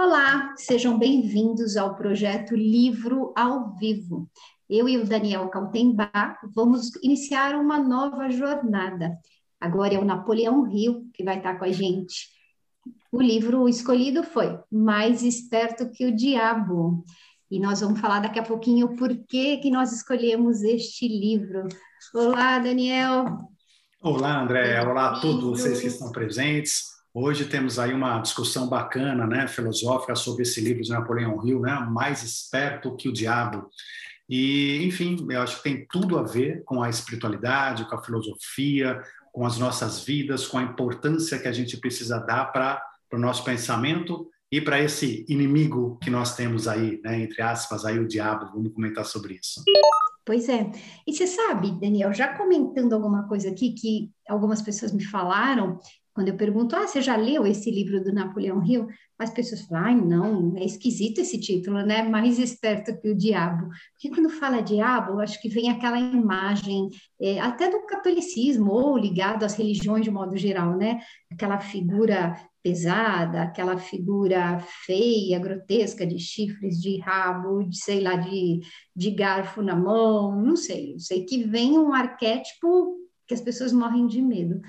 Olá, sejam bem-vindos ao projeto Livro ao Vivo. Eu e o Daniel Caltembá vamos iniciar uma nova jornada. Agora é o Napoleão Rio que vai estar com a gente. O livro escolhido foi Mais Esperto que o Diabo. E nós vamos falar daqui a pouquinho por que, que nós escolhemos este livro. Olá, Daniel. Olá, André. Olá a todos vocês que estão presentes. Hoje temos aí uma discussão bacana, né, filosófica sobre esse livro de Napoleão Hill, né, Mais Esperto que o Diabo. E, enfim, eu acho que tem tudo a ver com a espiritualidade, com a filosofia, com as nossas vidas, com a importância que a gente precisa dar para o nosso pensamento e para esse inimigo que nós temos aí, né, entre aspas, aí o diabo. Vamos comentar sobre isso. Pois é. E você sabe, Daniel, já comentando alguma coisa aqui que algumas pessoas me falaram, quando eu pergunto, ah, você já leu esse livro do Napoleão Hill? As pessoas falam, ai, não, é esquisito esse título, né? Mais esperto que o diabo. Porque quando fala diabo, acho que vem aquela imagem, é, até do catolicismo, ou ligado às religiões de modo geral, né? Aquela figura pesada, aquela figura feia, grotesca, de chifres, de rabo, de sei lá, de, de garfo na mão, não sei. Eu sei que vem um arquétipo que as pessoas morrem de medo.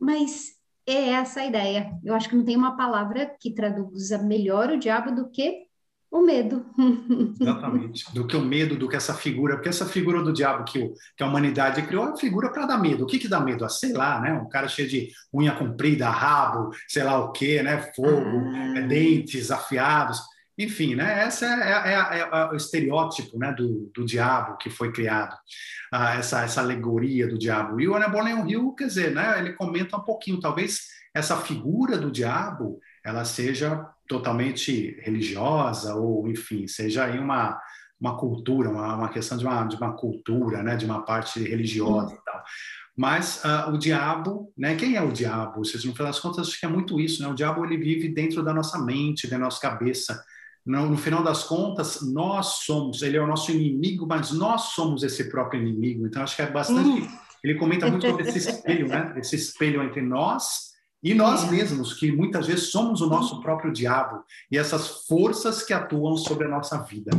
Mas é essa a ideia. Eu acho que não tem uma palavra que traduza melhor o diabo do que o medo. Exatamente. Do que o medo, do que essa figura, porque essa figura do diabo que, o, que a humanidade criou é uma figura para dar medo. O que, que dá medo? Ah, sei lá, né? Um cara cheio de unha comprida, rabo, sei lá o quê, né? Fogo, ah. dentes afiados. Enfim, né? Esse é, é, é, é, o estereótipo né? do, do diabo que foi criado, ah, essa, essa alegoria do diabo. E o Napoleão Hill, quer dizer, né? ele comenta um pouquinho, talvez essa figura do diabo ela seja totalmente religiosa ou, enfim, seja aí uma, uma cultura, uma, uma questão de uma, de uma cultura, né? de uma parte religiosa e tal. Mas uh, o diabo, né? Quem é o diabo? Vocês no final das contas acho que é muito isso, né? O diabo ele vive dentro da nossa mente, da nossa cabeça. No, no, final das contas, nós somos, ele é o nosso inimigo, mas nós somos esse próprio inimigo. Então, acho que é bastante. Ele comenta muito sobre esse espelho, né? Esse espelho entre nós e nós é. mesmos, que muitas vezes somos o nosso próprio diabo e essas forças que atuam sobre a nossa vida.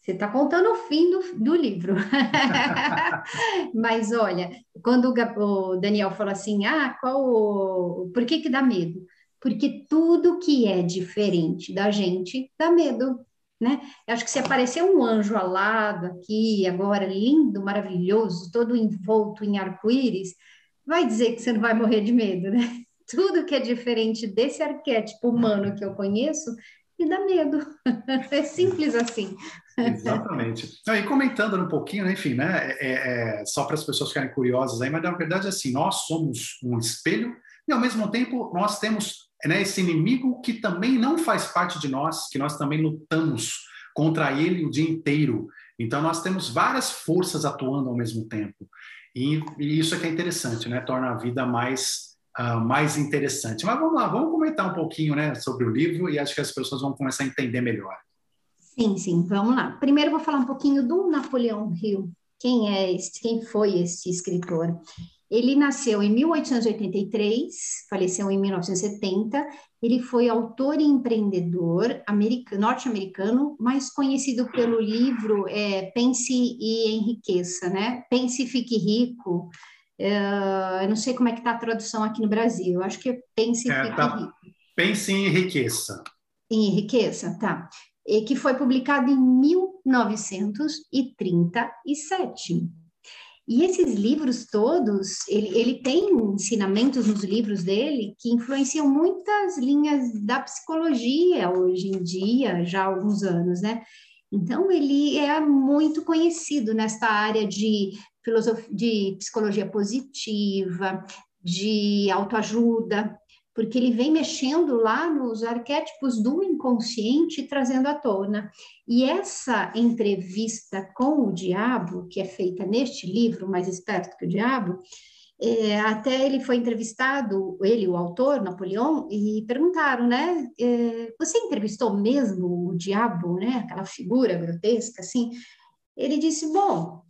Você está contando o fim do, do livro. Mas olha, quando o, o Daniel falou assim, ah, qual o, por que que dá medo? Porque tudo que é diferente da gente dá medo, né? Eu acho que se aparecer um anjo alado aqui, agora, lindo, maravilhoso, todo envolto em arco-íris, vai dizer que você não vai morrer de medo, né? Tudo que é diferente desse arquétipo humano que eu conheço me dá medo. É simples assim. Exatamente. e comentando um pouquinho, enfim, né? É, é, é só para as pessoas ficarem curiosas aí, mas na verdade, assim, nós somos um espelho e ao mesmo tempo nós temos né, esse inimigo que também não faz parte de nós, que nós também lutamos contra ele o dia inteiro. Então, nós temos várias forças atuando ao mesmo tempo. E, e isso é que é interessante, né? Torna a vida mais, uh, mais interessante. Mas vamos lá, vamos comentar um pouquinho né, sobre o livro e acho que as pessoas vão começar a entender melhor. Sim, sim, vamos lá. Primeiro vou falar um pouquinho do Napoleão Hill. Quem é esse, quem foi esse escritor? Ele nasceu em 1883, faleceu em 1970. Ele foi autor e empreendedor norte-americano, mais conhecido pelo livro é, Pense e Enriqueça, né? Pense e Fique Rico. Uh, eu não sei como é que está a tradução aqui no Brasil. Eu acho que é Pense e é, Fique tá. Rico. Pense e Enriqueça. Em Enriqueça, tá. E que foi publicado em 1937. E esses livros todos, ele, ele tem ensinamentos nos livros dele que influenciam muitas linhas da psicologia hoje em dia, já há alguns anos, né? Então, ele é muito conhecido nesta área de, de psicologia positiva, de autoajuda, porque ele vem mexendo lá nos arquétipos do inconsciente trazendo à tona. E essa entrevista com o diabo, que é feita neste livro, Mais Esperto que o Diabo, é, até ele foi entrevistado, ele, o autor, Napoleão, e perguntaram, né, é, você entrevistou mesmo o diabo, né, aquela figura grotesca, assim? Ele disse, bom,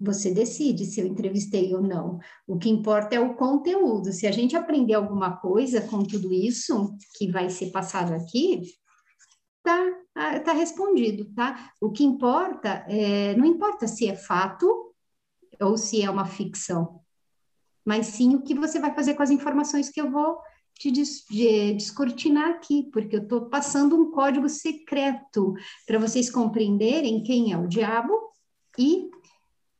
você decide se eu entrevistei ou não. O que importa é o conteúdo. Se a gente aprender alguma coisa com tudo isso que vai ser passado aqui, tá, tá respondido, tá? O que importa, é, não importa se é fato ou se é uma ficção, mas sim o que você vai fazer com as informações que eu vou te des, de, descortinar aqui, porque eu estou passando um código secreto para vocês compreenderem quem é o diabo e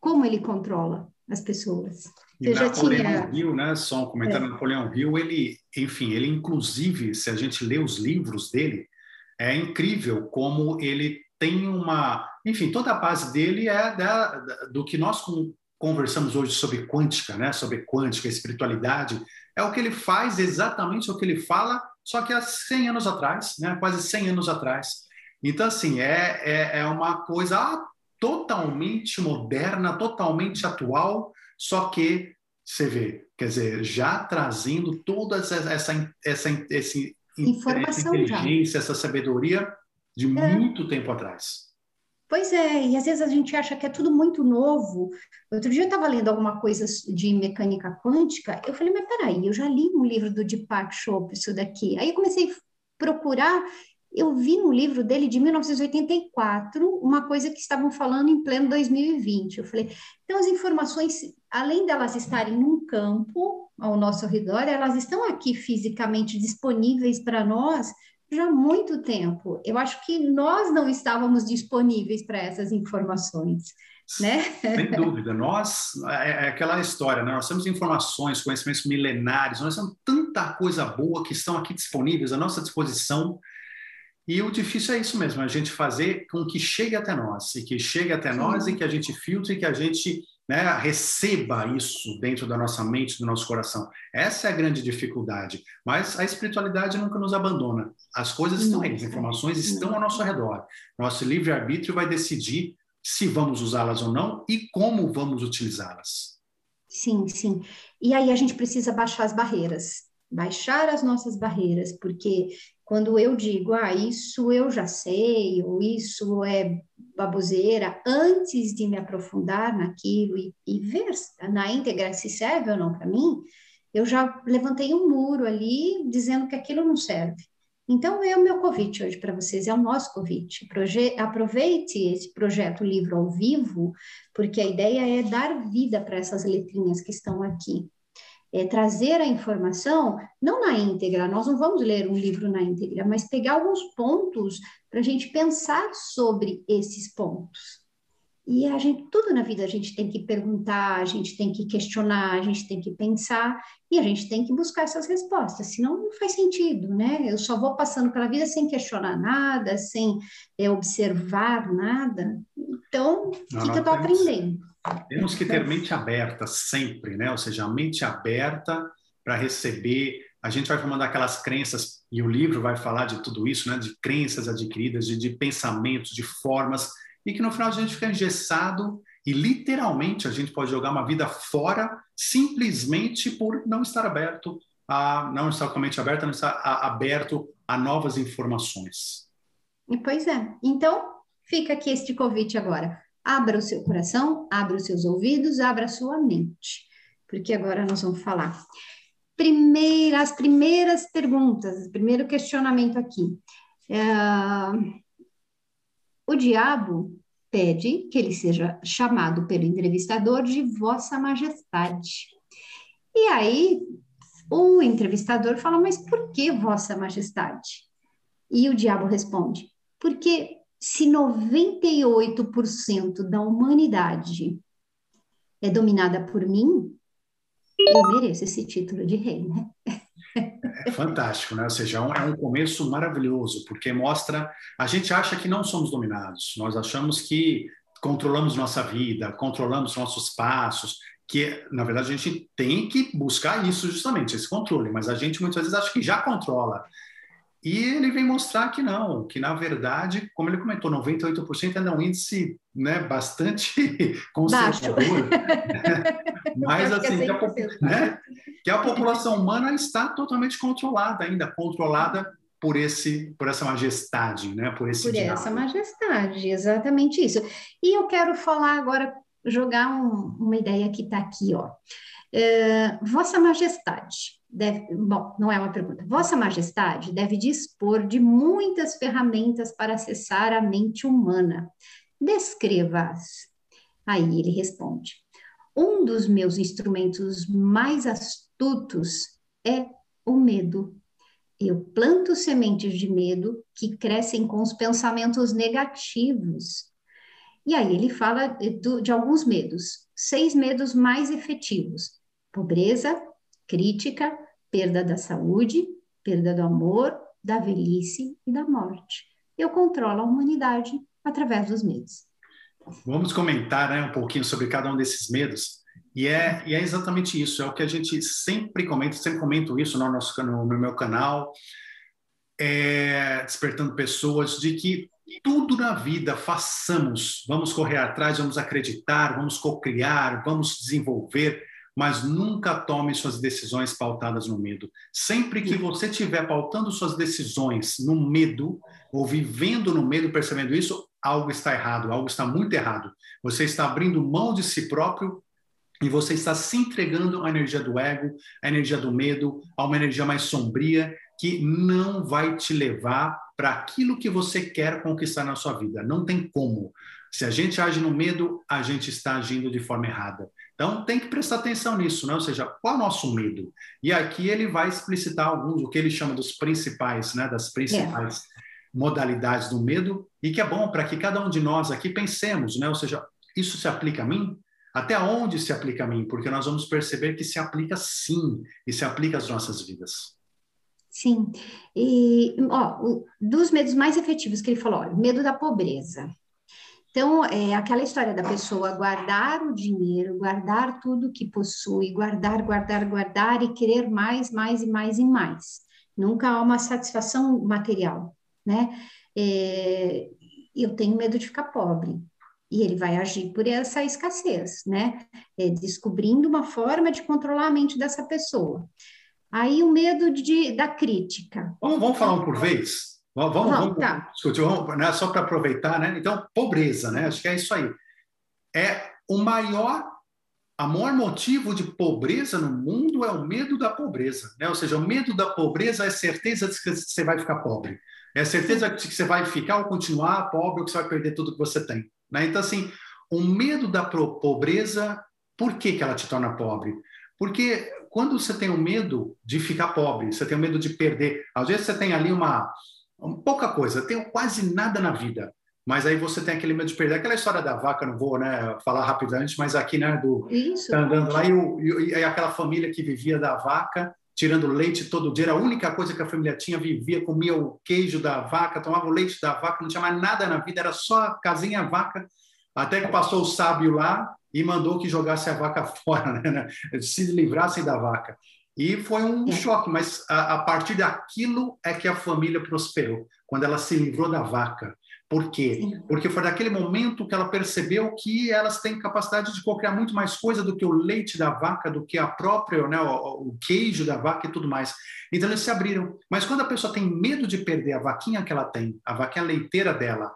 como ele controla as pessoas. E Você Napoleão tinha... Hill, né, só um comentário, é. Napoleão Hill, ele, enfim, ele inclusive, se a gente lê os livros dele, é incrível como ele tem uma, enfim, toda a base dele é da, da, do que nós conversamos hoje sobre quântica, né, sobre quântica, espiritualidade, é o que ele faz exatamente o que ele fala, só que há 100 anos atrás, né, quase 100 anos atrás. Então, assim, é, é, é uma coisa totalmente moderna, totalmente atual, só que você vê, quer dizer, já trazendo toda essa, essa, essa, esse, Informação essa inteligência, já. essa sabedoria de é. muito tempo atrás. Pois é, e às vezes a gente acha que é tudo muito novo. Outro dia eu estava lendo alguma coisa de mecânica quântica, eu falei, mas peraí, eu já li um livro do Deepak Chopra isso daqui. Aí eu comecei a procurar, eu vi no livro dele de 1984 uma coisa que estavam falando em pleno 2020. Eu falei, então as informações, além delas estarem num campo ao nosso redor, elas estão aqui fisicamente disponíveis para nós já há muito tempo. Eu acho que nós não estávamos disponíveis para essas informações. Né? Sem dúvida. Nós, é, é, aquela história, né? nós temos informações, conhecimentos milenares, nós temos tanta coisa boa que estão aqui disponíveis à nossa disposição. E o difícil é isso mesmo, a gente fazer com que chegue até nós, e que chegue até Sim. nós, e que a gente filtre, e que a gente né, receba isso dentro da nossa mente, do nosso coração. Essa é a grande dificuldade. Mas a espiritualidade nunca nos abandona. As coisas estão aí, as informações estão ao nosso redor. Nosso livre-arbítrio vai decidir se vamos usá-las ou não e como vamos utilizá-las. Sim, sim. E aí a gente precisa baixar as barreiras, baixar as nossas barreiras, porque quando eu digo, ah, isso eu já sei, ou isso é baboseira, antes de me aprofundar naquilo e, e ver na íntegra se serve ou não para mim, eu já levantei um muro ali dizendo que aquilo não serve. Então, é o meu convite hoje para vocês, é o nosso convite. Proje aproveite esse projeto Livro ao Vivo, porque a ideia é dar vida para essas letrinhas que estão aqui é, trazer a informação, não na íntegra, nós não vamos ler um livro na íntegra, mas pegar alguns pontos para a gente pensar sobre esses pontos. E a gente, tudo na vida a gente tem que perguntar, a gente tem que questionar, a gente tem que pensar e a gente tem que buscar essas respostas, senão não faz sentido, né? Eu só vou passando pela vida sem questionar nada, sem é, observar nada. Então, o que, que eu estou aprendendo? Temos que ter mente aberta sempre, né? Ou seja, a mente aberta para receber. A gente vai formando aquelas crenças, e o livro vai falar de tudo isso, né? De crenças adquiridas, de, de pensamentos, de formas, e que no final a gente fica engessado e literalmente a gente pode jogar uma vida fora simplesmente por não estar aberto a não estar com a mente aberta, não estar a, aberto a novas informações. Pois é. Então, fica aqui este convite agora. Abra o seu coração, abra os seus ouvidos, abra a sua mente, porque agora nós vamos falar. Primeira, as primeiras perguntas, primeiro questionamento aqui. É, o diabo pede que ele seja chamado pelo entrevistador de Vossa Majestade. E aí o entrevistador fala: Mas por que Vossa Majestade? E o diabo responde: Porque se 98% da humanidade é dominada por mim, eu mereço esse título de rei, né? É fantástico, né? Ou seja, é, é um começo maravilhoso, porque mostra. A gente acha que não somos dominados, nós achamos que controlamos nossa vida, controlamos nossos passos, que na verdade a gente tem que buscar isso justamente, esse controle, mas a gente muitas vezes acha que já controla. E ele vem mostrar que não, que na verdade, como ele comentou, 98% ainda é um índice né, bastante conservador. Mas assim, que a, né, que a população humana está totalmente controlada ainda, controlada por esse por essa majestade, né? Por esse Por diálogo. essa majestade, exatamente isso. E eu quero falar agora, jogar um, uma ideia que está aqui, ó. É, Vossa Majestade deve, bom, não é uma pergunta. Vossa Majestade deve dispor de muitas ferramentas para acessar a mente humana. Descreva-as. Aí ele responde: Um dos meus instrumentos mais astutos é o medo. Eu planto sementes de medo que crescem com os pensamentos negativos. E aí ele fala de, de alguns medos, seis medos mais efetivos: pobreza, crítica, perda da saúde, perda do amor, da velhice e da morte. Eu controlo a humanidade através dos medos. Vamos comentar né, um pouquinho sobre cada um desses medos. E é, e é exatamente isso, é o que a gente sempre comenta, sempre comento isso no, nosso, no, meu canal, é, despertando pessoas de que tudo na vida façamos, vamos correr atrás, vamos acreditar, vamos co-criar, vamos desenvolver, mas nunca tome suas decisões pautadas no medo. Sempre que você estiver pautando suas decisões no medo, ou vivendo no medo, percebendo isso, algo está errado, algo está muito errado. Você está abrindo mão de si próprio e você está se entregando à energia do ego, à energia do medo, a uma energia mais sombria que não vai te levar para aquilo que você quer conquistar na sua vida. Não tem como. Se a gente age no medo, a gente está agindo de forma errada. Então, tem que prestar atenção nisso, né? ou seja, qual é o nosso medo? E aqui ele vai explicitar alguns, o que ele chama dos principais, né? das principais é. modalidades do medo, e que é bom para que cada um de nós aqui pensemos, né? ou seja, isso se aplica a mim? Até onde se aplica a mim? Porque nós vamos perceber que se aplica sim, e se aplica às nossas vidas. Sim, e ó, dos medos mais efetivos que ele falou, ó, medo da pobreza, então, é aquela história da pessoa guardar o dinheiro, guardar tudo que possui, guardar, guardar, guardar e querer mais, mais e mais e mais. Nunca há uma satisfação material, né? É, eu tenho medo de ficar pobre. E ele vai agir por essa escassez, né? É, descobrindo uma forma de controlar a mente dessa pessoa. Aí o medo de, da crítica. Vamos, vamos falar um por vez? Vamos, vamos, vamos tá. discutir, vamos, né, só para aproveitar, né? Então, pobreza, né? Acho que é isso aí. É o maior, a maior motivo de pobreza no mundo é o medo da pobreza, né? Ou seja, o medo da pobreza é certeza de que você vai ficar pobre. É certeza de que você vai ficar ou continuar pobre ou que você vai perder tudo que você tem. Né? Então, assim, o medo da pobreza, por que, que ela te torna pobre? Porque quando você tem o medo de ficar pobre, você tem o medo de perder, às vezes você tem ali uma, pouca coisa, tenho quase nada na vida. Mas aí você tem aquele medo de perder. Aquela história da vaca, não vou né, falar rapidamente, mas aqui, né, do Isso. Tá andando lá e, o, e, e aquela família que vivia da vaca, tirando leite todo dia, era a única coisa que a família tinha, vivia, comia o queijo da vaca, tomava o leite da vaca, não tinha mais nada na vida, era só a casinha vaca, até que passou o sábio lá e mandou que jogasse a vaca fora, né, né se livrassem da vaca. E foi um é. choque, mas a, a, partir daquilo é que a família prosperou, quando ela se livrou da vaca. Por quê? Sim. Porque foi naquele momento que ela percebeu que elas têm capacidade de cocriar muito mais coisa do que o leite da vaca, do que a própria, né, o, o queijo da vaca e tudo mais. Então eles se abriram. Mas quando a pessoa tem medo de perder a vaquinha que ela tem, a vaquinha leiteira dela,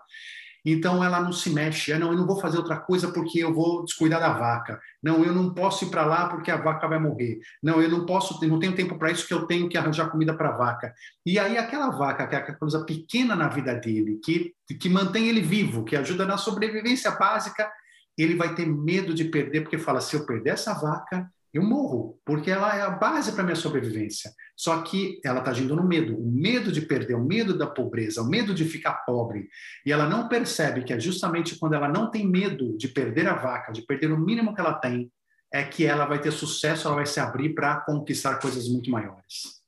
então ela não se mexe. Ah, não, eu não vou fazer outra coisa porque eu vou descuidar da vaca. Não, eu não posso ir para lá porque a vaca vai morrer. Não, eu não posso, não tenho tempo para isso que eu tenho que arranjar comida para a vaca. E aí aquela vaca, que é aquela coisa pequena na vida dele, que que mantém ele vivo, que ajuda na sobrevivência básica, ele vai ter medo de perder porque fala: se eu perder essa vaca, eu morro, porque ela é a base para minha sobrevivência. Só que ela está agindo no medo, o medo de perder, o medo da pobreza, o medo de ficar pobre. E ela não percebe que é justamente quando ela não tem medo de perder a vaca, de perder o mínimo que ela tem, é que ela vai ter sucesso, ela vai se abrir para conquistar coisas muito maiores.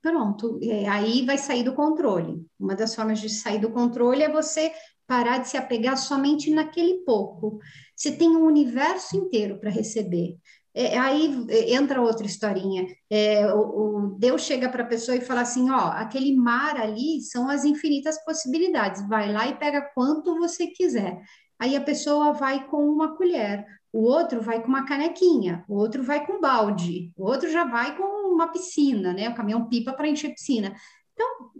Pronto, é, aí vai sair do controle. Uma das formas de sair do controle é você parar de se apegar somente naquele pouco. Você tem um universo inteiro para receber. É, aí entra outra historinha. É, o, o, Deus chega para a pessoa e fala assim: ó, aquele mar ali são as infinitas possibilidades. Vai lá e pega quanto você quiser. Aí a pessoa vai com uma colher, o outro vai com uma canequinha, o outro vai com balde, o outro já vai com uma piscina, né? O caminhão pipa para encher piscina. Então,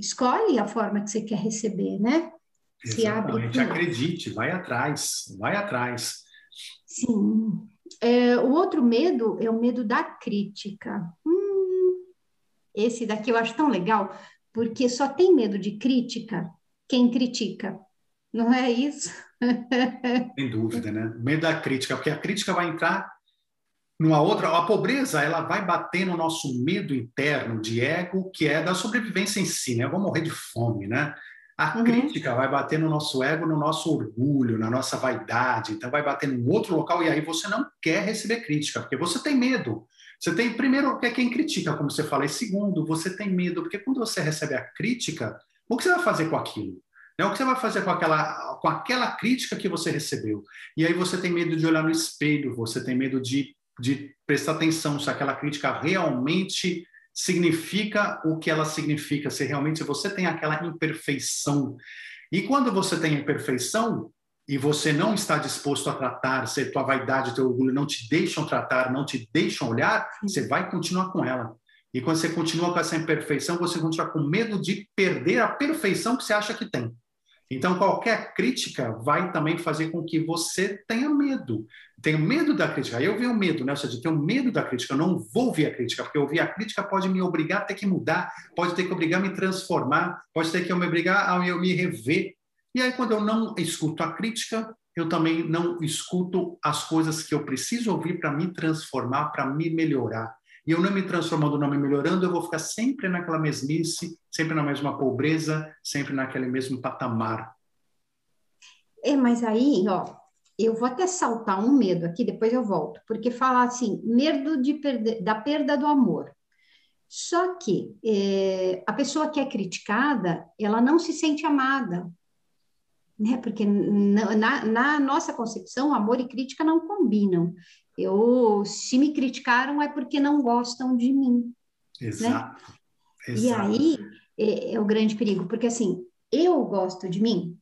escolhe a forma que você quer receber, né? Exatamente. Se abre. Acredite, vai atrás, vai atrás. Sim. É, o outro medo é o medo da crítica. Hum, esse daqui eu acho tão legal, porque só tem medo de crítica quem critica. Não é isso? Sem dúvida, né? Medo da crítica, porque a crítica vai entrar numa outra. A pobreza, ela vai bater no nosso medo interno de ego, que é da sobrevivência em si, né? Eu vou morrer de fome, né? A uhum. crítica vai bater no nosso ego, no nosso orgulho, na nossa vaidade. Então, vai bater num outro local e aí você não quer receber crítica, porque você tem medo. Você tem, primeiro, que é quem critica, como você fala, e segundo, você tem medo, porque quando você recebe a crítica, o que você vai fazer com aquilo? Né? O que você vai fazer com aquela, com aquela crítica que você recebeu? E aí você tem medo de olhar no espelho, você tem medo de, de prestar atenção se aquela crítica realmente significa o que ela significa, se realmente você tem aquela imperfeição. E quando você tem imperfeição e você não está disposto a tratar, se tua vaidade, teu orgulho não te deixam tratar, não te deixam olhar, você vai continuar com ela. E quando você continua com essa imperfeição, você continua com medo de perder a perfeição que você acha que tem. Então, qualquer crítica vai também fazer com que você tenha medo. Tenha medo da crítica. Eu venho medo, né? Ou seja, tenho medo da crítica. Eu não vou ouvir a crítica, porque ouvir a crítica pode me obrigar a ter que mudar, pode ter que obrigar a me transformar, pode ter que me obrigar a eu me rever. E aí, quando eu não escuto a crítica, eu também não escuto as coisas que eu preciso ouvir para me transformar, para me melhorar. E eu não me transformando, não me melhorando, eu vou ficar sempre naquela mesmice, sempre na mesma pobreza, sempre naquele mesmo patamar. É, mas aí, ó, eu vou até saltar um medo aqui, depois eu volto, porque fala assim, medo de perder, da perda do amor. Só que é, a pessoa que é criticada, ela não se sente amada, né? Porque na, na nossa concepção, amor e crítica não combinam. Eu, se me criticaram é porque não gostam de mim. Exato. Né? Exato. E aí é, é, o grande perigo, porque assim, eu gosto de mim,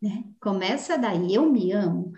né? Começa daí, eu me amo,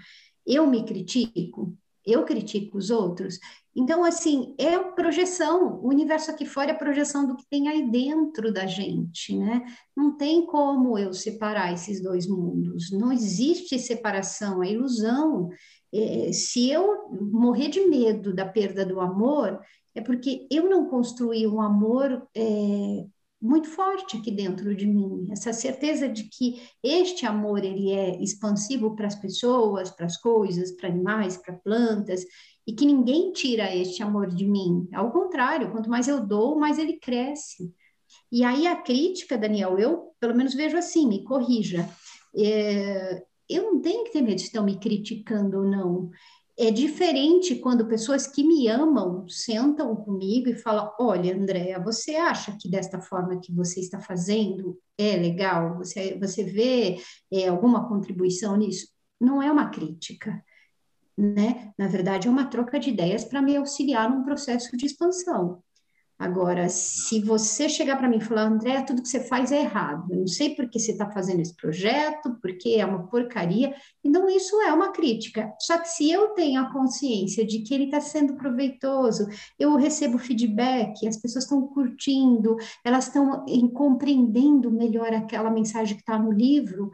eu me critico, eu critico os outros. Então, assim, é projeção. O universo aqui fora é projeção do que tem aí dentro da gente, né? Não tem como eu separar esses dois mundos. Não existe separação, é ilusão. É, se eu morrer de medo da perda do amor, é porque eu não construí um amor é, muito forte aqui dentro de mim. Essa certeza de que este amor ele é expansivo para as pessoas, para as coisas, para animais, para plantas, e que ninguém tira este amor de mim. Ao contrário, quanto mais eu dou, mais ele cresce. E aí a crítica, Daniel, eu pelo menos vejo assim, me corrija. É, eu não tenho que ter medo de estão me criticando ou não. É diferente quando pessoas que me amam sentam comigo e falam: Olha, Andréa, você acha que desta forma que você está fazendo é legal? Você, você vê é, alguma contribuição nisso? Não é uma crítica, né? Na verdade, é uma troca de ideias para me auxiliar num processo de expansão. Agora, se você chegar para mim e falar, André, tudo que você faz é errado, eu não sei por que você está fazendo esse projeto, porque é uma porcaria, então isso é uma crítica. Só que se eu tenho a consciência de que ele está sendo proveitoso, eu recebo feedback, as pessoas estão curtindo, elas estão compreendendo melhor aquela mensagem que está no livro,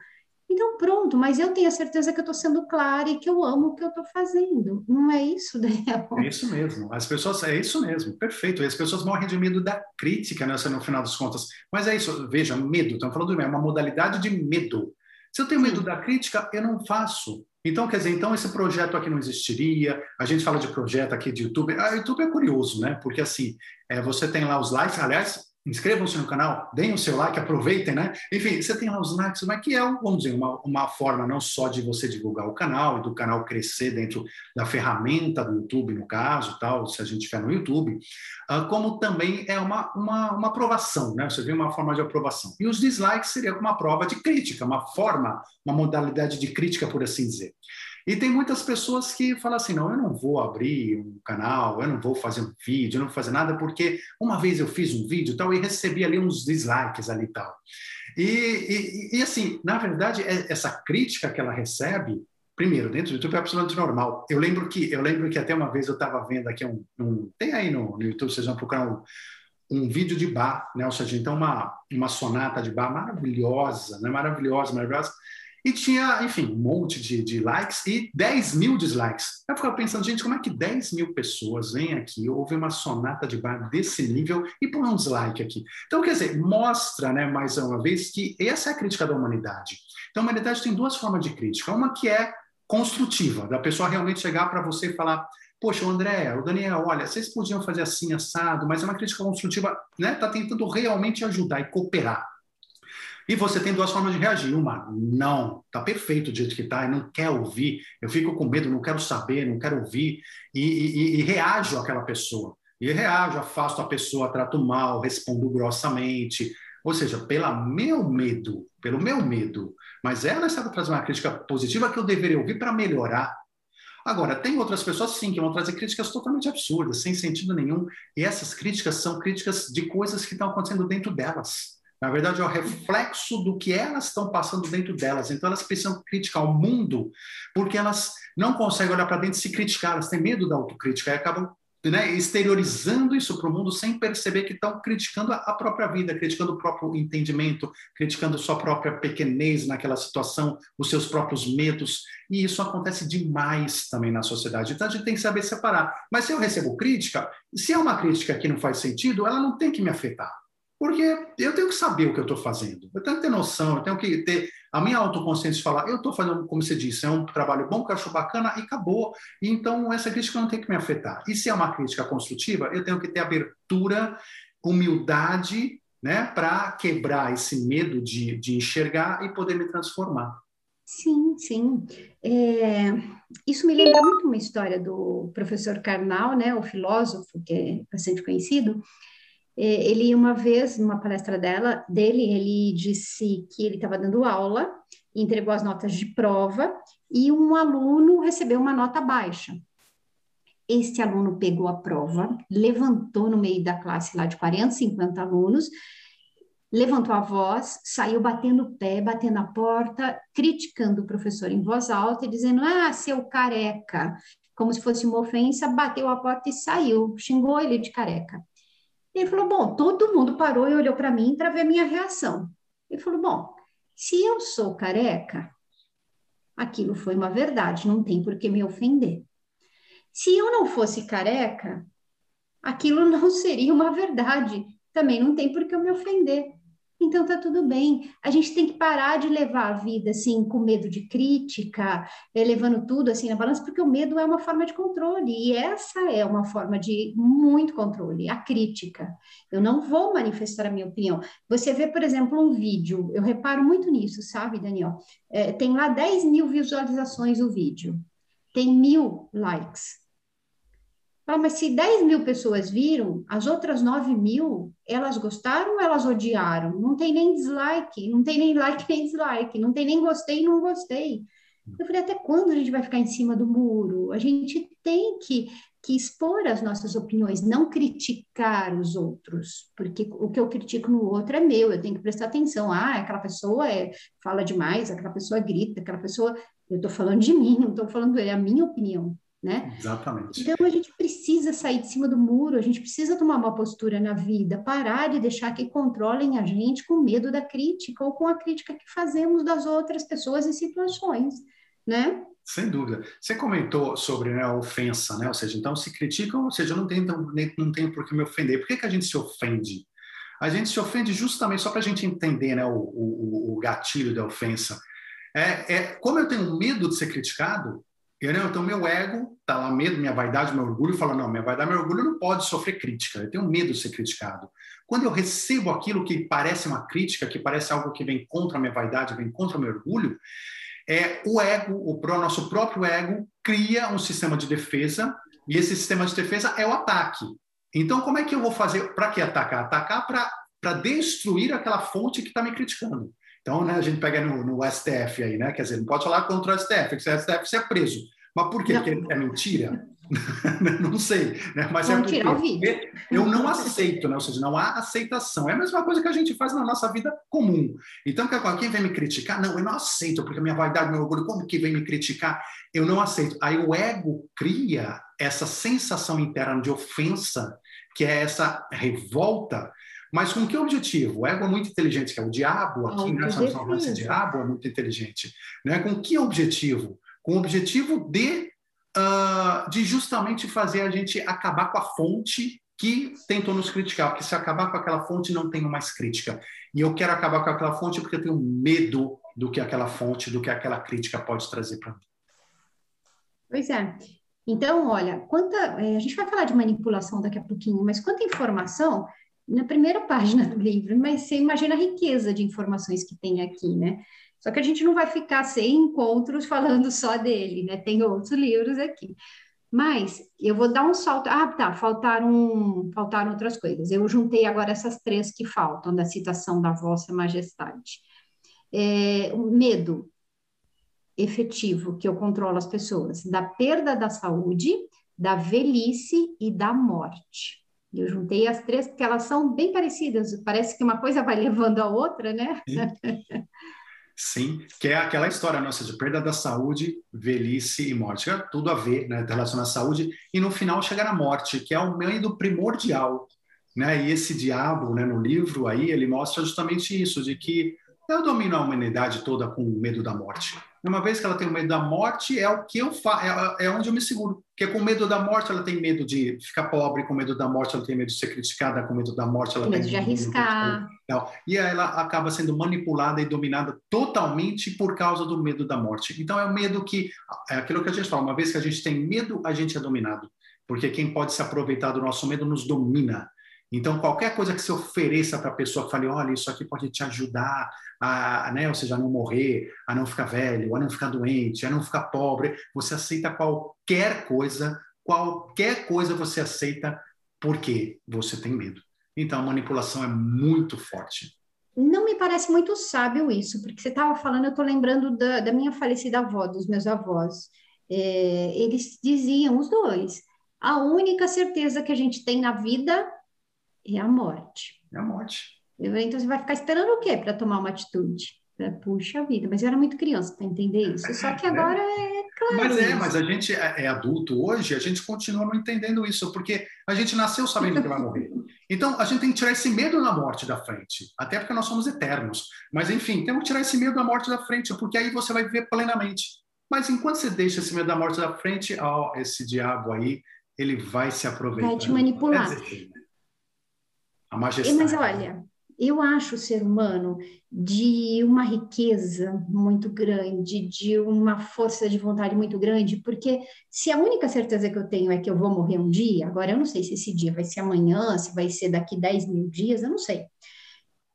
então, pronto, mas eu tenho a certeza que eu estou sendo clara e que eu amo o que eu estou fazendo. Não é isso, Daniel? É isso mesmo. As pessoas, é isso mesmo, perfeito. E as pessoas morrem de medo da crítica, né, no final das contas. Mas é isso, veja, medo, estamos falando de é uma modalidade de medo. Se eu tenho medo da crítica, eu não faço. Então, quer dizer, então esse projeto aqui não existiria. A gente fala de projeto aqui de YouTube. A ah, YouTube é curioso, né? Porque assim, é, você tem lá os likes. Aliás, inscrevam-se no canal, deem o seu like, aproveitem, né? Enfim, você tem lá os likes, mas que é, vamos dizer, uma, uma forma não só de você divulgar o canal e do canal crescer dentro da ferramenta do YouTube, no caso, tal, se a gente estiver no YouTube, uh, como também é uma, uma, uma aprovação, né? Você vê uma forma de aprovação. E os dislikes seria uma prova de crítica, uma forma, uma modalidade de crítica, por assim dizer. E tem muitas pessoas que falam assim: não, eu não vou abrir um canal, eu não vou fazer um vídeo, eu não vou fazer nada, porque uma vez eu fiz um vídeo tal e recebi ali uns dislikes ali tal. E, e, e, assim, na verdade, é, essa crítica que ela recebe, primeiro, dentro do YouTube é absolutamente normal. Eu lembro que eu lembro que até uma vez eu estava vendo aqui um, um, Tem aí no, no YouTube, vocês vão procurar um, um vídeo de bar, né? Ou seja, então uma, uma sonata de bar maravilhosa, né? Maravilhosa, maravilhosa. E tinha, enfim, um monte de, de likes e 10 mil dislikes. Eu ficava pensando, gente, como é que 10 mil pessoas vêm aqui, ouvem uma sonata de bar desse nível e põem um dislike aqui? Então, quer dizer, mostra, né, mais uma vez, que essa é a crítica da humanidade. Então, a humanidade tem duas formas de crítica. Uma que é construtiva, da pessoa realmente chegar para você e falar: Poxa, o André, o Daniel, olha, vocês podiam fazer assim, assado, mas é uma crítica construtiva, né? Está tentando realmente ajudar e cooperar. E você tem duas formas de reagir. Uma, não, tá perfeito do jeito que tá, e não quer ouvir, eu fico com medo, não quero saber, não quero ouvir, e, e, e reajo àquela pessoa. E reajo, afasto a pessoa, trato mal, respondo grossamente. Ou seja, pelo meu medo, pelo meu medo. Mas ela está trazendo uma crítica positiva que eu deveria ouvir para melhorar. Agora, tem outras pessoas, sim, que vão trazer críticas totalmente absurdas, sem sentido nenhum. E essas críticas são críticas de coisas que estão acontecendo dentro delas. Na verdade, é o reflexo do que elas estão passando dentro delas. Então, elas precisam criticar o mundo, porque elas não conseguem olhar para dentro e se criticar, elas têm medo da autocrítica e acabam né, exteriorizando isso para o mundo sem perceber que estão criticando a própria vida, criticando o próprio entendimento, criticando sua própria pequenez naquela situação, os seus próprios medos. E isso acontece demais também na sociedade. Então a gente tem que saber separar. Mas se eu recebo crítica, se é uma crítica que não faz sentido, ela não tem que me afetar. Porque eu tenho que saber o que eu estou fazendo, eu tenho que ter noção, eu tenho que ter a minha autoconsciência de falar, eu estou fazendo, como você disse, é um trabalho bom, que eu acho bacana e acabou. Então, essa crítica não tem que me afetar. E se é uma crítica construtiva, eu tenho que ter abertura, humildade, né, para quebrar esse medo de, de enxergar e poder me transformar. Sim, sim. É, isso me lembra muito uma história do professor Karnal, né, o filósofo que é bastante conhecido, ele uma vez numa palestra dela dele ele disse que ele estava dando aula entregou as notas de prova e um aluno recebeu uma nota baixa. Este aluno pegou a prova levantou no meio da classe lá de 40 50 alunos levantou a voz saiu batendo o pé batendo a porta criticando o professor em voz alta e dizendo ah seu careca. Como se fosse uma ofensa bateu a porta e saiu xingou ele de careca ele falou: Bom, todo mundo parou e olhou para mim para ver a minha reação. Ele falou: Bom, se eu sou careca, aquilo foi uma verdade, não tem por que me ofender. Se eu não fosse careca, aquilo não seria uma verdade, também não tem por que eu me ofender. Então tá tudo bem. A gente tem que parar de levar a vida assim com medo de crítica, eh, levando tudo assim na balança, porque o medo é uma forma de controle e essa é uma forma de muito controle, a crítica. Eu não vou manifestar a minha opinião. Você vê, por exemplo, um vídeo, eu reparo muito nisso, sabe, Daniel? É, tem lá 10 mil visualizações o vídeo, tem mil likes. Ah, mas se 10 mil pessoas viram, as outras 9 mil, elas gostaram ou elas odiaram? Não tem nem dislike, não tem nem like nem dislike, não tem nem gostei não gostei. Eu falei, até quando a gente vai ficar em cima do muro? A gente tem que, que expor as nossas opiniões, não criticar os outros, porque o que eu critico no outro é meu, eu tenho que prestar atenção. Ah, aquela pessoa é, fala demais, aquela pessoa grita, aquela pessoa. Eu estou falando de mim, não estou falando dele, é a minha opinião né? Exatamente. Então a gente precisa sair de cima do muro, a gente precisa tomar uma postura na vida, parar de deixar que controlem a gente com medo da crítica ou com a crítica que fazemos das outras pessoas e situações, né? Sem dúvida. Você comentou sobre né, a ofensa, né? Ou seja, então se criticam, ou seja, não tem, não tem por que me ofender. Por que, que a gente se ofende? A gente se ofende justamente só para a gente entender né, o, o, o gatilho da ofensa. É, é, como eu tenho medo de ser criticado, Então, meu ego tá lá, medo, minha vaidade, meu orgulho, fala: não, minha vaidade, meu orgulho não pode sofrer crítica, eu tenho medo de ser criticado. Quando eu recebo aquilo que parece uma crítica, que parece algo que vem contra a minha vaidade, vem contra o meu orgulho, é, o ego, o nosso próprio ego, cria um sistema de defesa, e esse sistema de defesa é o ataque. Então, como é que eu vou fazer? Para que atacar? Atacar para destruir aquela fonte que está me criticando. Então, né, a gente pega no, no, STF aí, né? Quer dizer, não pode falar contra o STF, porque se o STF você é preso. Mas por quê? Não. Porque é mentira? não sei, né? mas Vamos é porque eu não aceito, né? ou seja, não há aceitação. É a mesma coisa que a gente faz na nossa vida comum. Então, quem vem me criticar, não, eu não aceito, porque minha vaidade, meu orgulho, como que vem me criticar? Eu não aceito. Aí o ego cria essa sensação interna de ofensa, que é essa revolta, Mas com que objetivo? O ego é muito inteligente, que é o diabo aqui? Nós falando esse diabo é muito inteligente. Né? Com que objetivo? Com o objetivo de, uh, de justamente fazer a gente acabar com a fonte que tentou nos criticar, porque se acabar com aquela fonte, não tenho mais crítica. E eu quero acabar com aquela fonte porque eu tenho medo do que aquela fonte, do que aquela crítica pode trazer para mim. Pois é. Então, olha, quanta. É, a gente vai falar de manipulação daqui a pouquinho, mas quanta informação na primeira página do livro, mas você imagina a riqueza de informações que tem aqui, né? Só que a gente não vai ficar sem encontros falando só dele, né? Tem outros livros aqui. Mas eu vou dar um salto. Ah, tá, faltaram, faltaram outras coisas. Eu juntei agora essas três que faltam da citação da Vossa Majestade. É, o medo efetivo que eu controlo as pessoas, da perda da saúde, da velhice e da morte. Eu juntei as três porque elas são bem parecidas. Parece que uma coisa vai levando a outra, né? Sim, que é aquela história nossa de perda da saúde, velhice e morte. É tudo a ver, né, relação à saúde e no final chegar à morte, que é o meio primordial, né? E esse diabo, né, no livro aí, ele mostra justamente isso, de que eu domino a humanidade toda com medo da morte. Uma vez que ela tem o medo da morte, é o que eu faço, é, é, onde eu me seguro. Porque com medo da morte, ela tem medo de ficar pobre, com medo da morte, ela tem medo de ser criticada, com medo da morte, ela tem medo de arriscar. De... E ela acaba sendo manipulada e dominada totalmente por causa do medo da morte. Então é o medo que, é aquilo que a gente fala, uma vez que a gente tem medo, a gente é dominado. Porque quem pode se aproveitar do nosso medo nos domina. Então, qualquer coisa que se ofereça para a pessoa que fale, olha, isso aqui pode te ajudar a, né, ou seja, a não morrer, a não ficar velho, a não ficar doente, a não ficar pobre, você aceita qualquer coisa, qualquer coisa você aceita porque você tem medo. Então, a manipulação é muito forte. Não me parece muito sábio isso, porque você estava falando, eu estou lembrando da, da, minha falecida avó, dos meus avós. É, eles diziam, os dois, a única certeza que a gente tem na vida é a morte. É a morte. Então você vai ficar esperando o quê para tomar uma atitude? Puxa vida, mas eu era muito criança para entender isso. Só que é. agora é, é claro. Mas é, mas a gente é, é, adulto hoje, a gente continua não entendendo isso, porque a gente nasceu sabendo que vai morrer. Então a gente tem que tirar esse medo da morte da frente, até porque nós somos eternos. Mas enfim, temos que tirar esse medo da morte da frente, porque aí você vai viver plenamente. Mas enquanto você deixa esse medo da morte da frente, ó, esse diabo aí, ele vai se aproveitar. Vai te manipular. A majestade. Mas olha, eu acho o ser humano de uma riqueza muito grande, de uma força de vontade muito grande, porque se a única certeza que eu tenho é que eu vou morrer um dia, agora eu não sei se esse dia vai ser amanhã, se vai ser daqui 10 mil dias, eu não sei.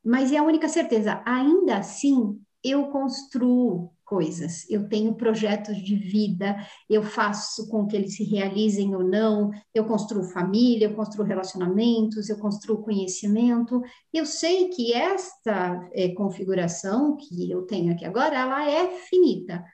Mas é a única certeza. Ainda assim, eu construo coisas. Eu tenho projetos de vida, eu faço com que eles se realizem ou não, eu construo família, eu construo relacionamentos, eu construo conhecimento. Eu sei que esta é, configuração que eu tenho aqui agora, ela é finita.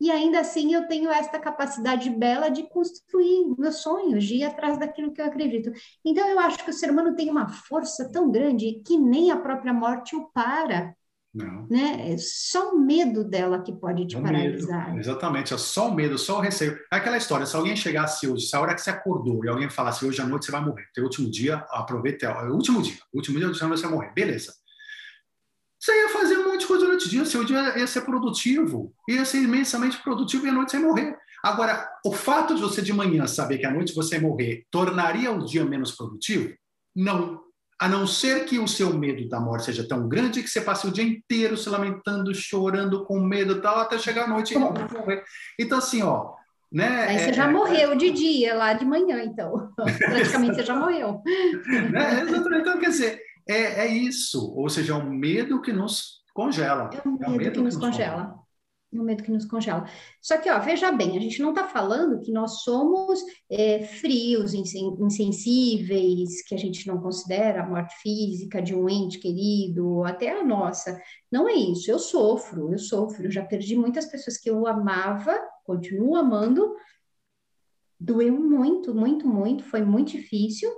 E ainda assim eu tenho esta capacidade bela de construir meus sonhos, de ir atrás daquilo que eu acredito. Então eu acho que o ser humano tem uma força tão grande que nem a própria morte o para não. Né? É só o medo dela que pode te é paralisar. Medo. Exatamente, é só o medo, só o receio. É aquela história, se alguém chegasse hoje, se a hora que você acordou e alguém falasse hoje à noite você vai morrer, teu último dia, aproveita, é o último dia, o último dia você vai morrer, beleza. Você ia fazer um monte de coisa durante o dia, seu dia ia ser produtivo, ia ser imensamente produtivo e à noite você ia morrer. Agora, o fato de você de manhã saber que à noite você ia morrer tornaria o dia menos produtivo? Não a não ser que o seu medo da morte seja tão grande que você passe o dia inteiro se lamentando, chorando, com medo e tal, até chegar à noite e morrer. Então, assim, ó. Né, Aí você é, já é, morreu de dia, lá de manhã, então. Praticamente você já morreu. Né? Então, quer dizer, é, é isso. Ou seja, é o medo que nos congela. É o medo, é o medo que, que, nos, nos congela. congela no medo que nos congela. Só que, ó, veja bem, a gente não está falando que nós somos é, frios, insensíveis, que a gente não considera a morte física de um ente querido, até a nossa. Não é isso. Eu sofro, eu sofro. Já perdi muitas pessoas que eu amava, continuo amando. Doeu muito, muito, muito. Foi muito difícil.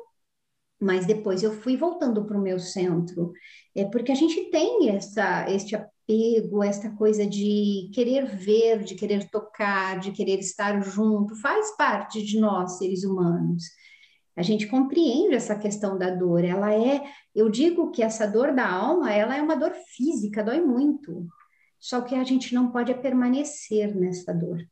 Mas depois eu fui voltando para o meu centro, é porque a gente tem essa, este apego, esta coisa de querer ver, de querer tocar, de querer estar junto, faz parte de nós, seres humanos. a gente compreende essa questão da dor. Ela é, eu digo que essa dor da alma, ela é uma dor física, dói muito. Só que a gente não pode permanecer nessa dor.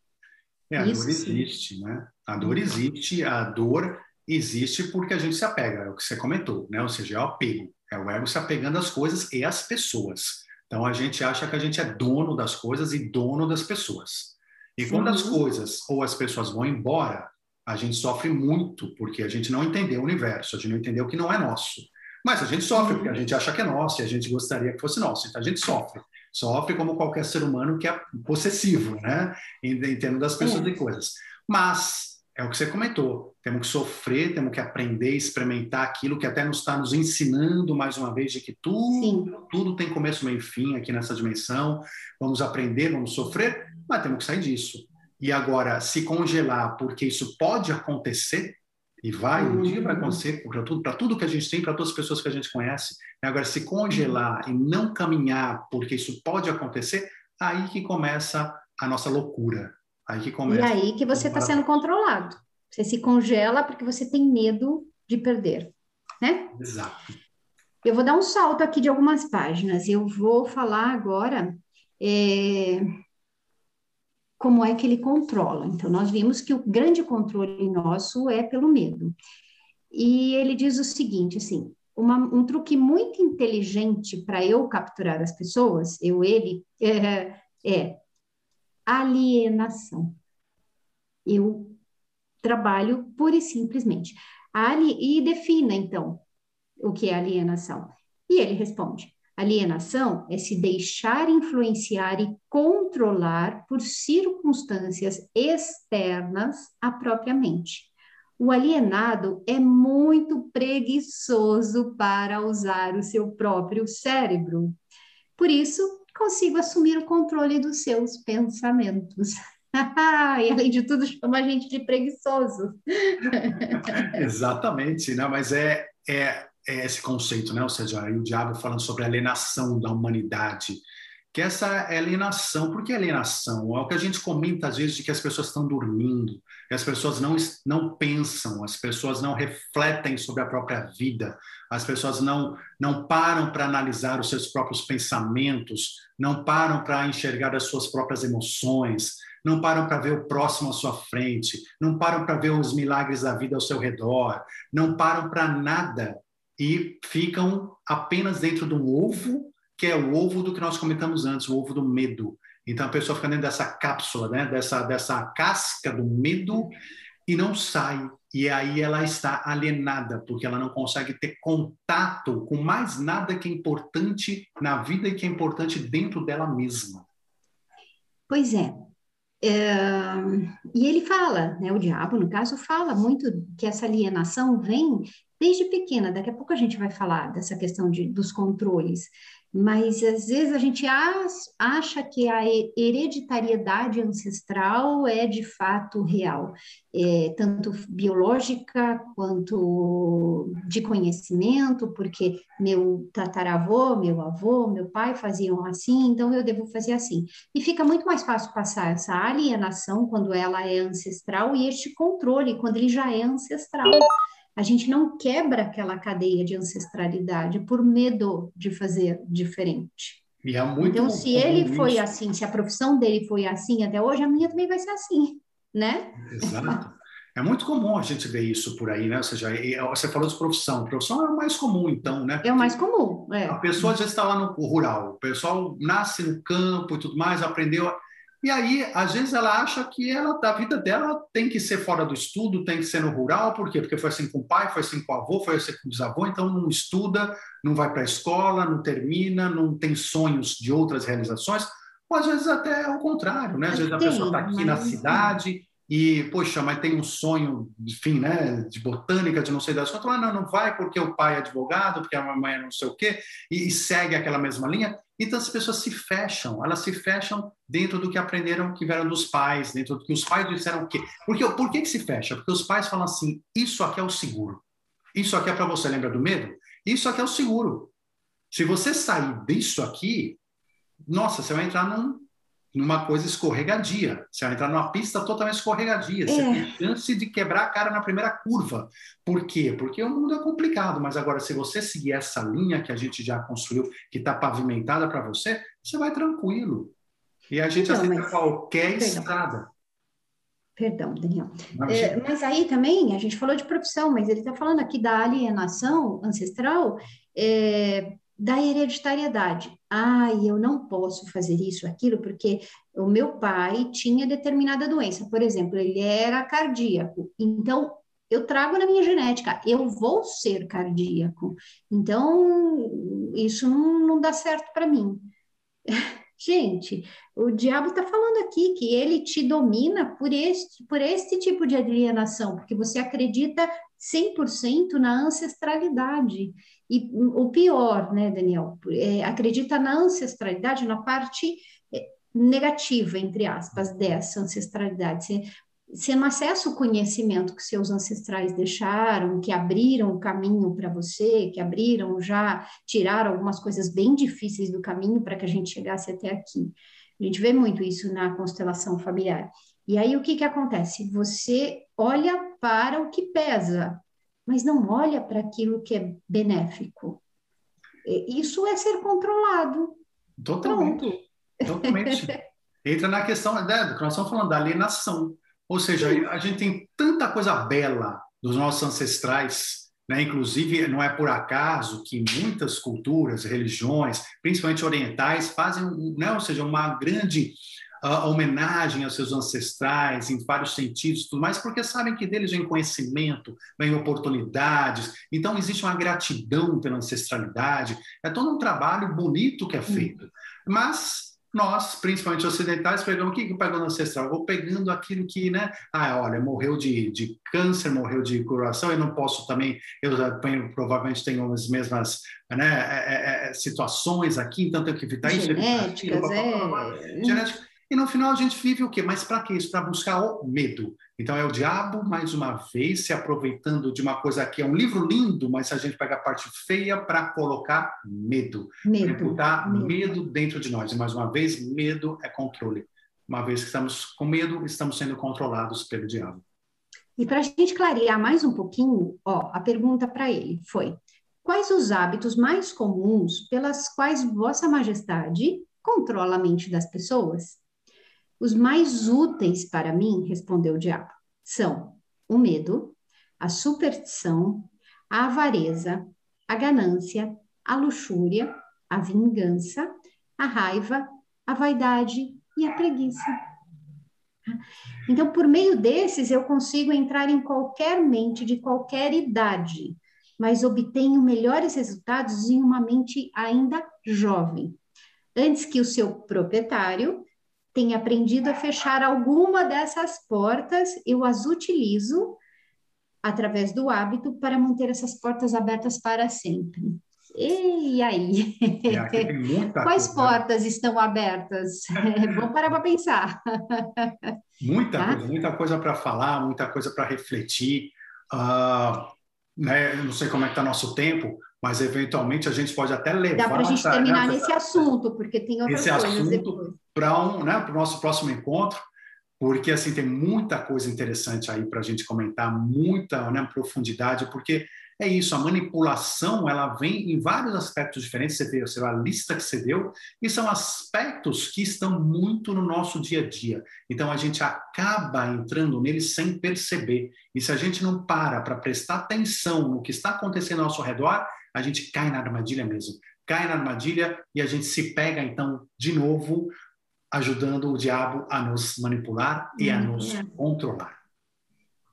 É, a Isso dor existe, sim. né? A dor existe, a dor existe porque a gente se apega, é o que você comentou, né? Ou seja, é o apego, é o ego se apegando às coisas e às pessoas. Então a gente acha que a gente é dono das coisas e dono das pessoas. E Sim. quando as coisas ou as pessoas vão embora, a gente sofre muito porque a gente não entendeu o universo, a gente não entendeu que não é nosso. Mas a gente sofre porque a gente acha que é nosso e a gente gostaria que fosse nosso. Então a gente sofre. Sofre como qualquer ser humano que é possessivo, né? Em, em termos das pessoas é. e coisas. Mas é o que você comentou. Temos que sofrer, temos que aprender, experimentar aquilo que até nos está nos ensinando mais uma vez de que tudo, tudo tem começo, meio e fim aqui nessa dimensão. Vamos aprender, vamos sofrer, mas temos que sair disso. E agora, se congelar, porque isso pode acontecer, e vai, um dia vai uhum. acontecer para tudo, para tudo que a gente tem, para todas as pessoas que a gente conhece. Agora, se congelar e não caminhar, porque isso pode acontecer, aí que começa a nossa loucura, Aí que começa. E aí que você está sendo controlado. Você se congela porque você tem medo de perder, né? Exato. Eu vou dar um salto aqui de algumas páginas. Eu vou falar agora é, como é que ele controla. Então, nós vimos que o grande controle nosso é pelo medo. E ele diz o seguinte, assim, uma, um truque muito inteligente para eu capturar as pessoas, eu, ele, é, é alienação. Eu trabalho pura e simplesmente. Ali, e defina, então, o que é alienação. E ele responde: alienação é se deixar influenciar e controlar por circunstâncias externas à própria mente. O alienado é muito preguiçoso para usar o seu próprio cérebro. Por isso, consigo assumir o controle dos seus pensamentos. e além de tudo, chama a gente de preguiçoso. Exatamente, né? mas é, é, é, esse conceito, né? ou seja, o diabo falando sobre a alienação da humanidade, que essa alienação, por que alienação? É o que a gente comenta às vezes de que as pessoas estão dormindo, que as pessoas não, não pensam, as pessoas não refletem sobre a própria vida, as pessoas não, não param para analisar os seus próprios pensamentos, não param para enxergar as suas próprias emoções, não param para ver o próximo à sua frente, não param para ver os milagres da vida ao seu redor, não param para nada e ficam apenas dentro de um ovo que é o ovo do que nós comentamos antes, o ovo do medo. Então a pessoa fica dentro dessa cápsula, né? dessa, dessa casca do medo e não sai. E aí ela está alienada, porque ela não consegue ter contato com mais nada que é importante na vida e que é importante dentro dela mesma. Pois é. é. E ele fala, né, o diabo, no caso, fala muito que essa alienação vem desde pequena. Daqui a pouco a gente vai falar dessa questão de, dos controles mas às vezes a gente acha que a hereditariedade ancestral é de fato real, é, tanto biológica quanto de conhecimento, porque meu tataravô, meu avô, meu pai faziam assim, então eu devo fazer assim. E fica muito mais fácil passar essa alienação quando ela é ancestral e este controle quando ele já é ancestral. A gente não quebra aquela cadeia de ancestralidade por medo de fazer diferente. E é muito então, se ele foi assim, se a profissão dele foi assim até hoje, a minha também vai ser assim, né? Exato. É muito comum a gente ver isso por aí, né? Ou seja, você falou de profissão. Profissão é o mais comum, então, né? É o mais comum. É. A pessoa às vezes está lá no rural, o pessoal nasce no campo e tudo mais, aprendeu. E aí, às vezes, ela acha que ela, a vida dela tem que ser fora do estudo, tem que ser no rural, por quê? Porque foi assim com o pai, foi assim com o avô, foi assim com o bisavô, então não estuda, não vai para a escola, não termina, não tem sonhos de outras realizações, ou às vezes até o contrário, né? Às vezes a pessoa está aqui na cidade e, poxa, mas tem um sonho, enfim, né, de botânica, de não sei das coisas, não, não vai porque o pai é advogado, porque a mamãe é não sei o quê, e, e segue aquela mesma linha. Então as pessoas se fecham, elas se fecham dentro do que aprenderam que vieram dos pais, dentro do que os pais disseram o quê? Porque, por que, que se fecha? Porque os pais falam assim: isso aqui é o seguro. Isso aqui é para você, lembra do medo? Isso aqui é o seguro. Se você sair disso aqui, nossa, você vai entrar num, numa coisa escorregadia. Você vai entrar numa pista totalmente escorregadia. Você é. tem chance de quebrar a cara na primeira curva. Por quê? Porque o mundo é complicado, mas agora, se você seguir essa linha que a gente já construiu, que está pavimentada para você, você vai tranquilo. E a gente aceita mas... qualquer Perdão. estrada. Perdão, Daniel. É, mas aí também, a gente falou de profissão, mas ele está falando aqui da alienação ancestral. É, da hereditariedade. Ah, eu não posso fazer isso, aquilo, porque o meu pai tinha determinada doença. Por exemplo, ele era cardíaco. Então, eu trago na minha genética, eu vou ser cardíaco. Então, isso não, não dá certo para mim. Gente, o diabo está falando aqui que ele te domina por este, por este tipo de alienação, porque você acredita 100% na ancestralidade. E o pior, né, Daniel, é, acredita na ancestralidade, na parte é, negativa, entre aspas, dessa ancestralidade. Você, não acessa o conhecimento que seus ancestrais deixaram, que abriram o caminho para você, que abriram já, tiraram algumas coisas bem difíceis do caminho para que a gente chegasse até aqui. A gente vê muito isso na constelação familiar. E aí o que, que acontece? Você olha para o que pesa, mas não olha para aquilo que é benéfico. Isso é ser controlado. Totalmente. Pronto. Totalmente. Entra na questão né, que nós estamos falando da alienação. Ou seja, a gente tem tanta coisa bela dos nossos ancestrais, né? inclusive não é por acaso que muitas culturas, religiões, principalmente orientais, fazem, né? ou seja, uma grande a homenagem aos seus ancestrais em vários sentidos, tudo mais, porque sabem que deles vem conhecimento, vem oportunidades. Então existe uma gratidão pela ancestralidade. É todo um trabalho bonito que é feito. Mas nós, principalmente ocidentais, pegamos o que que pegou no ancestral? Vou pegando aquilo que, né? Ah, olha, morreu de, de câncer, morreu de coração, eu não posso também, eu provavelmente tenho as mesmas né, é, é, é situações aqui, então tenho que evitar isso. Genéticas, é. Genética. E no final a gente vive o quê? Mas para quê? Isso para buscar o medo. Então é o diabo, mais uma vez, se aproveitando de uma coisa que é um livro lindo, mas a gente pega a parte feia para colocar medo. Medo. Botar medo. medo dentro de nós. E mais uma vez, medo é controle. Uma vez que estamos com medo, estamos sendo controlados pelo diabo. E para a gente clarear mais um pouquinho, ó, a pergunta para ele foi: quais os hábitos mais comuns pelas quais Vossa Majestade controla a mente das pessoas? Os mais úteis para mim, respondeu o diabo, são o medo, a superstição, a avareza, a ganância, a luxúria, a vingança, a raiva, a vaidade e a preguiça. Então, por meio desses, eu consigo entrar em qualquer mente de qualquer idade, mas obtenho melhores resultados em uma mente ainda jovem, antes que o seu proprietário tem aprendido a fechar alguma dessas portas, eu as utilizo através do hábito para manter essas portas abertas para sempre. E aí? É, Quais coisa. portas estão abertas? Vamos parar para pensar. Muita tá? coisa, muita coisa para falar, muita coisa para refletir. Uh, né? Não sei como é que está nosso tempo, mas eventualmente a gente pode até levar. Dá para a gente terminar nesse assunto, porque tem outras esse coisas assunto para um, né, o nosso próximo encontro, porque assim tem muita coisa interessante aí para a gente comentar, muita né, profundidade, porque é isso, a manipulação ela vem em vários aspectos diferentes. Você vê, você vê a lista que você deu, e são aspectos que estão muito no nosso dia a dia. Então a gente acaba entrando neles sem perceber. E se a gente não para para prestar atenção no que está acontecendo ao nosso redor, a gente cai na armadilha mesmo. Cai na armadilha e a gente se pega, então, de novo, ajudando o diabo a nos manipular e a nos é. controlar.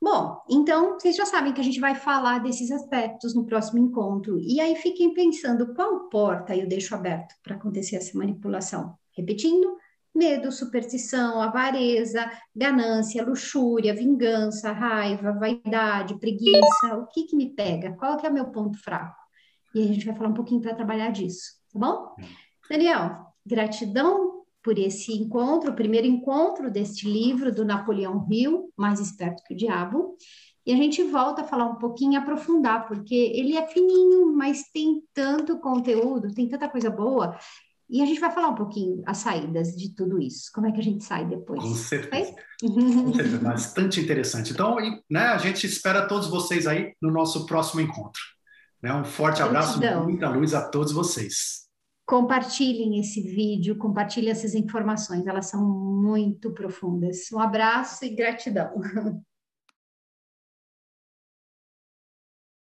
Bom, então vocês já sabem que a gente vai falar desses aspectos no próximo encontro. E aí fiquem pensando qual porta eu deixo aberto para acontecer essa manipulação. Repetindo: medo, superstição, avareza, ganância, luxúria, vingança, raiva, vaidade, preguiça. O que que me pega? Qual que é o meu ponto fraco? E a gente vai falar um pouquinho para trabalhar disso, tá bom? Daniel, gratidão por esse encontro, o primeiro encontro deste livro do Napoleão Hill, Mais Esperto que o Diabo. E a gente volta a falar um pouquinho, aprofundar, porque ele é fininho, mas tem tanto conteúdo, tem tanta coisa boa. E a gente vai falar um pouquinho as saídas de tudo isso. Como é que a gente sai depois? Com certeza. Com certeza. Bastante interessante. Então, né, a gente espera todos vocês aí no nosso próximo encontro. Né, um forte abraço, muita luz a todos vocês. Compartilhem esse vídeo, compartilhem essas informações, elas são muito profundas. Um abraço e gratidão.